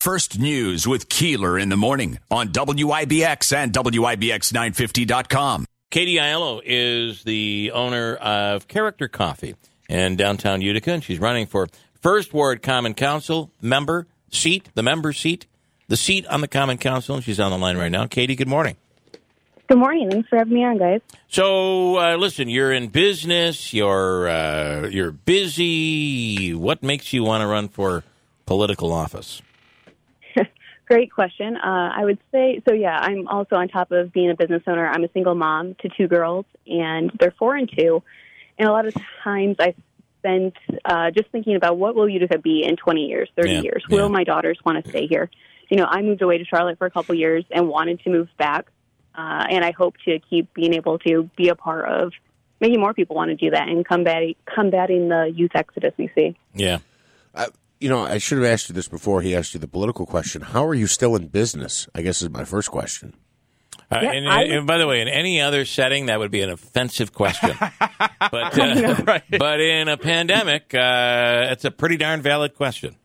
First News with Keeler in the morning on WIBX and WIBX950.com. Katie Aiello is the owner of Character Coffee in downtown Utica, and she's running for First Ward Common Council member seat, the member seat, the seat on the Common Council. And she's on the line right now. Katie, good morning. Good morning. Thanks for having me on, guys. So, uh, listen, you're in business. You're uh, you're busy. What makes you want to run for political office? Great question. Uh, I would say so. Yeah, I'm also on top of being a business owner. I'm a single mom to two girls, and they're four and two. And a lot of times, I spent uh, just thinking about what will Utica be in 20 years, 30 Yeah, years. yeah. Will my daughters want to stay here? You know, I moved away to Charlotte for a couple years and wanted to move back, uh, and I hope to keep being able to be a part of making more people want to do that and combating combating the youth exodus we see. Yeah. I, you know, I should have asked you this before he asked you the political question. How are you still in business? I guess is my first question. Uh, Yeah, and, I- and by the way, in any other setting, that would be an offensive question. but uh, but in a pandemic, uh, it's a pretty darn valid question.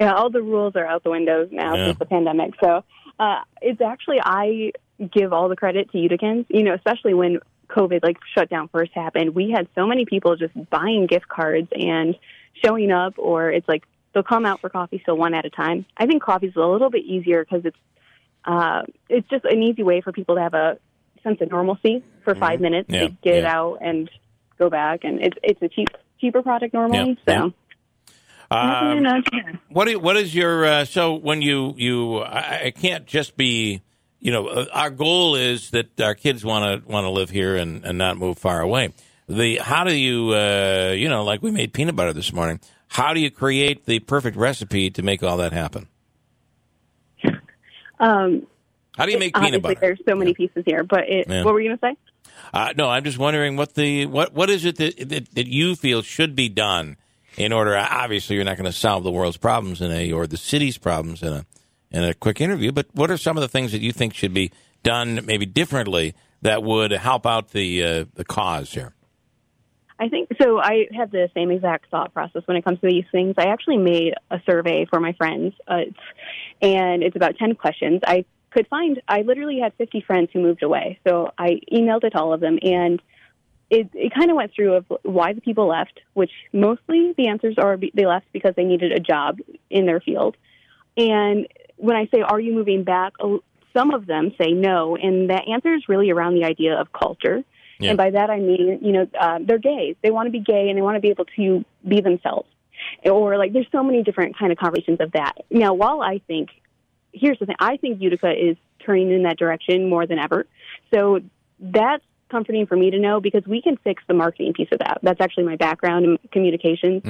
Yeah, all the rules are out the window now Yeah. since the pandemic. So uh, it's actually I give all the credit to Uticans. You know, especially when COVID like shutdown first happened, we had so many people just buying gift cards and showing up, or it's like they'll come out for coffee so one at a time. I think coffee's a little bit easier because it's uh, it's just an easy way for people to have a sense of normalcy for five minutes Mm-hmm. Yeah, to get yeah. out and go back, and it's it's a cheap cheaper product normally. Yeah, so. Um, nothing in a- What i- what is your uh, so when you you I, I can't just be you know uh, our goal is that our kids want to want to live here and, and not move far away. The how do you uh, you know like we made peanut butter this morning. How do you create the perfect recipe to make all that happen? Um, How do you make peanut butter? there's so many pieces here, but it, Yeah. what were you going to say? Uh, no, I'm just wondering what the what what is it that, that that you feel should be done in order. Obviously, you're not going to solve the world's problems in a or the city's problems in a in a quick interview. But what are some of the things that you think should be done maybe differently that would help out the uh, the cause here? I think so. I have the same exact thought process when it comes to these things. I actually made a survey for my friends, uh, and it's about 10 questions. I could find, I literally had 50 friends who moved away. So I emailed it to all of them, and it, it kind of went through of why the people left, which mostly the answers are they left because they needed a job in their field. And when I say, are you moving back? Some of them say no, and that answer is really around the idea of culture. Yeah. And by that I mean, you know, uh, they're gays. They want to be gay and they want to be able to be themselves. Or like, there's so many different kind of conversations of that. Now, while I think, here's the thing, I think Utica is turning in that direction more than ever. So that's comforting for me to know because we can fix the marketing piece of that. That's actually my background in communications.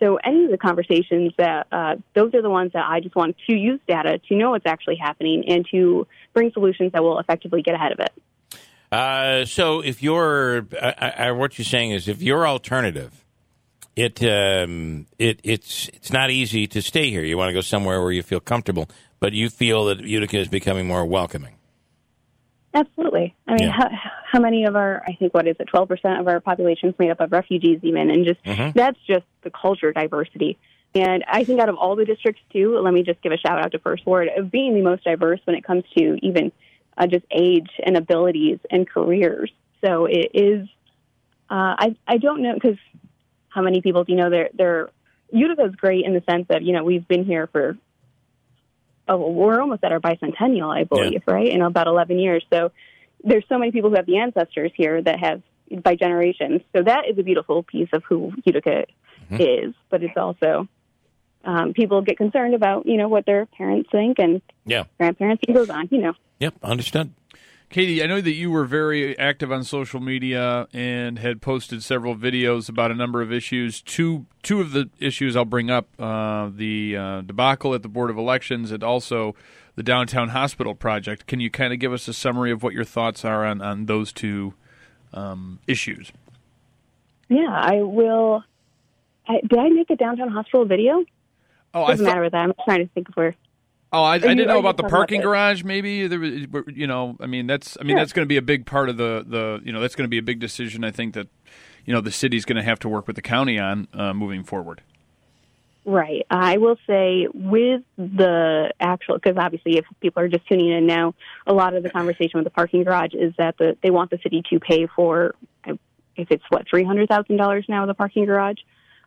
So any of the conversations that uh, those are the ones that I just want to use data to know what's actually happening and to bring solutions that will effectively get ahead of it. Uh, so if you're, I, I, what you're saying is, if you're alternative, it um, it it's it's not easy to stay here. You want to go somewhere where you feel comfortable, but you feel that Utica is becoming more welcoming. Absolutely. I mean, Yeah. how, how many of our, I think, what is it, 12% of our population is made up of refugees, even, and just Mhm. that's just the culture diversity. And I think out of all the districts, too, let me just give a shout out to First Ward of being the most diverse when it comes to even uh, just age and abilities and careers. So it is, uh, I, I don't know, because how many people do you know they're, they're, Utica is great in the sense that, you know, we've been here for oh, we're almost at our bicentennial, I believe, right? In about 11 years. So there's so many people who have the ancestors here that have by generations. So that is a beautiful piece of who Utica is, but it's also um, people get concerned about, you know, what their parents think and Yeah. grandparents and goes on, you know. Yep. Understood. Katie, I know that you were very active on social media and had posted several videos about a number of issues. Two two of the issues I'll bring up: uh, the uh, debacle at the Board of Elections, and also the downtown hospital project. Can you kind of give us a summary of what your thoughts are on on those two um, issues? Yeah, I will. I, did I make a downtown hospital video? Oh, I Doesn't thought. matter with that. I'm trying to think of where. Oh, I, I didn't know about the talking about parking garage. Maybe there was, you know, I mean, that's, I mean, Sure. that's going to be a big part of the, the, you know, that's going to be a big decision. I think that, you know, the city's going to have to work with the county on uh, moving forward. Right. I will say with the actual, because obviously if people are just tuning in now, a lot of the conversation with the parking garage is that the, they want the city to pay for, if it's what, $300,000 now, the parking garage,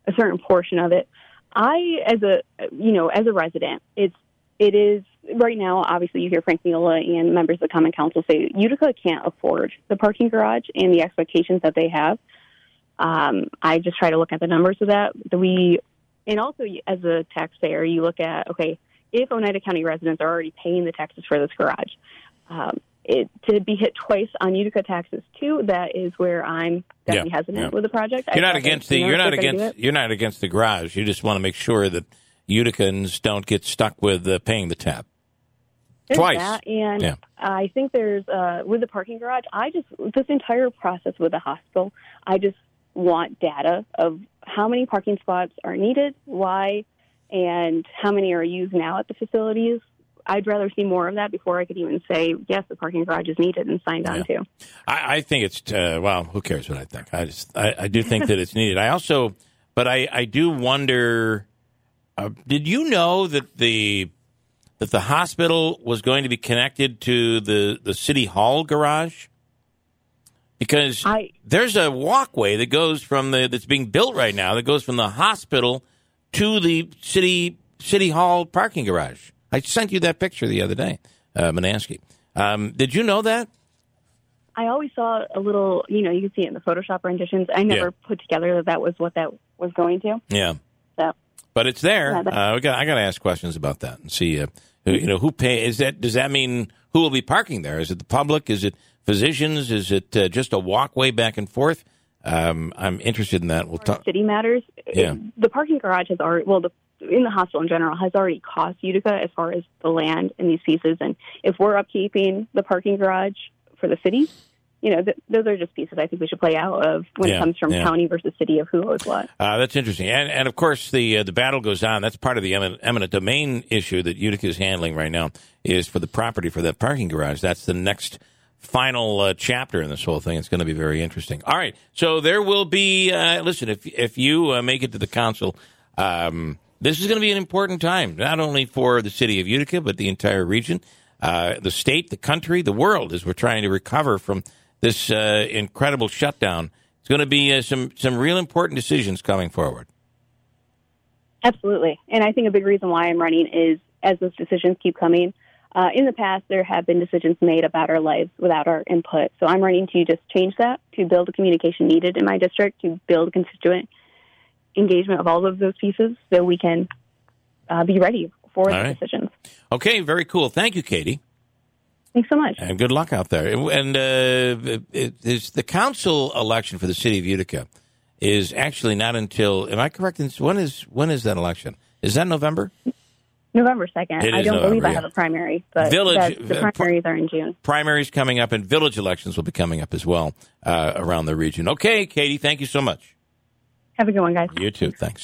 a certain portion of it. I, as a, you know, as a resident, it's, it is right now, obviously you hear Frank Meola and members of the Common Council say Utica can't afford the parking garage and the expectations that they have. Um, I just try to look at the numbers of that. We and also, as a taxpayer, you look at okay, if Oneida County residents are already paying the taxes for this garage, um, it, to be hit twice on Utica taxes too, that is where I'm definitely yeah, hesitant yeah. with the project. You're I not against the. You're not against. You're not against the garage. You just want to make sure that Uticans don't get stuck with uh, paying the tab. There's twice. That, and yeah. I think there's uh, with the parking garage. I just this entire process with the hospital. I just want data of how many parking spots are needed, why, and how many are used now at the facilities. I'd rather see more of that before I could even say yes, the parking garage is needed and signed on to. I, I think it's uh, well, who cares what I think? I just I, I do think that it's needed. I also, but I I do wonder. Uh, did you know that the that the hospital was going to be connected to the the city hall garage? because I, there's a walkway that goes from the that's being built right now that goes from the hospital to the city city hall parking garage. I sent you that picture the other day, uh, Manansky. Um, did you know that? I always saw a little, you know, you can see it in the Photoshop renditions. I never yeah. put together that that was what that was going to. Yeah. So, but it's there. Yeah, uh, got, I got to ask questions about that and see, uh, who, you know, who pay. Is that does that mean who will be parking there? Is it the public? Is it physicians? Is it uh, just a walkway back and forth? Um, I'm interested in that. We'll talk. City matters. Yeah. The parking garage has already, well, the, in the hospital in general, has already cost Utica as far as the land in these pieces. And if we're upkeeping the parking garage for the city, you know, th- those are just pieces I think we should play out of when yeah, it comes from yeah. county versus city of who owes what. Uh, that's interesting, and and of course the uh, the battle goes on. That's part of the eminent, eminent domain issue that Utica is handling right now is for the property for that parking garage. That's the next final uh, chapter in this whole thing. It's going to be very interesting. All right, so there will be. Uh, listen, if if you uh, make it to the council, um, this is going to be an important time, not only for the city of Utica, but the entire region, uh, the state, the country, the world, as we're trying to recover from this uh, incredible shutdown. It's going to be uh, some some real important decisions coming forward. Absolutely, and I think a big reason why I'm running is as those decisions keep coming uh, in the past, there have been decisions made about our lives without our input. So I'm running to just change that, to build the communication needed in my district, to build constituent engagement of all of those pieces so we can uh, be ready for all the right. decisions. Okay, very cool. Thank you, Katie. Thanks so much. And good luck out there. And uh, is the council election for the city of Utica is actually not until. Am I correct? When is when is that election? Is that November? November 2nd. I don't November, believe I have a primary, but village, the uh, primaries are in June. Primaries coming up, and village elections will be coming up as well uh, around the region. Okay, Katie, thank you so much. Have a good one, guys. You too. Thanks.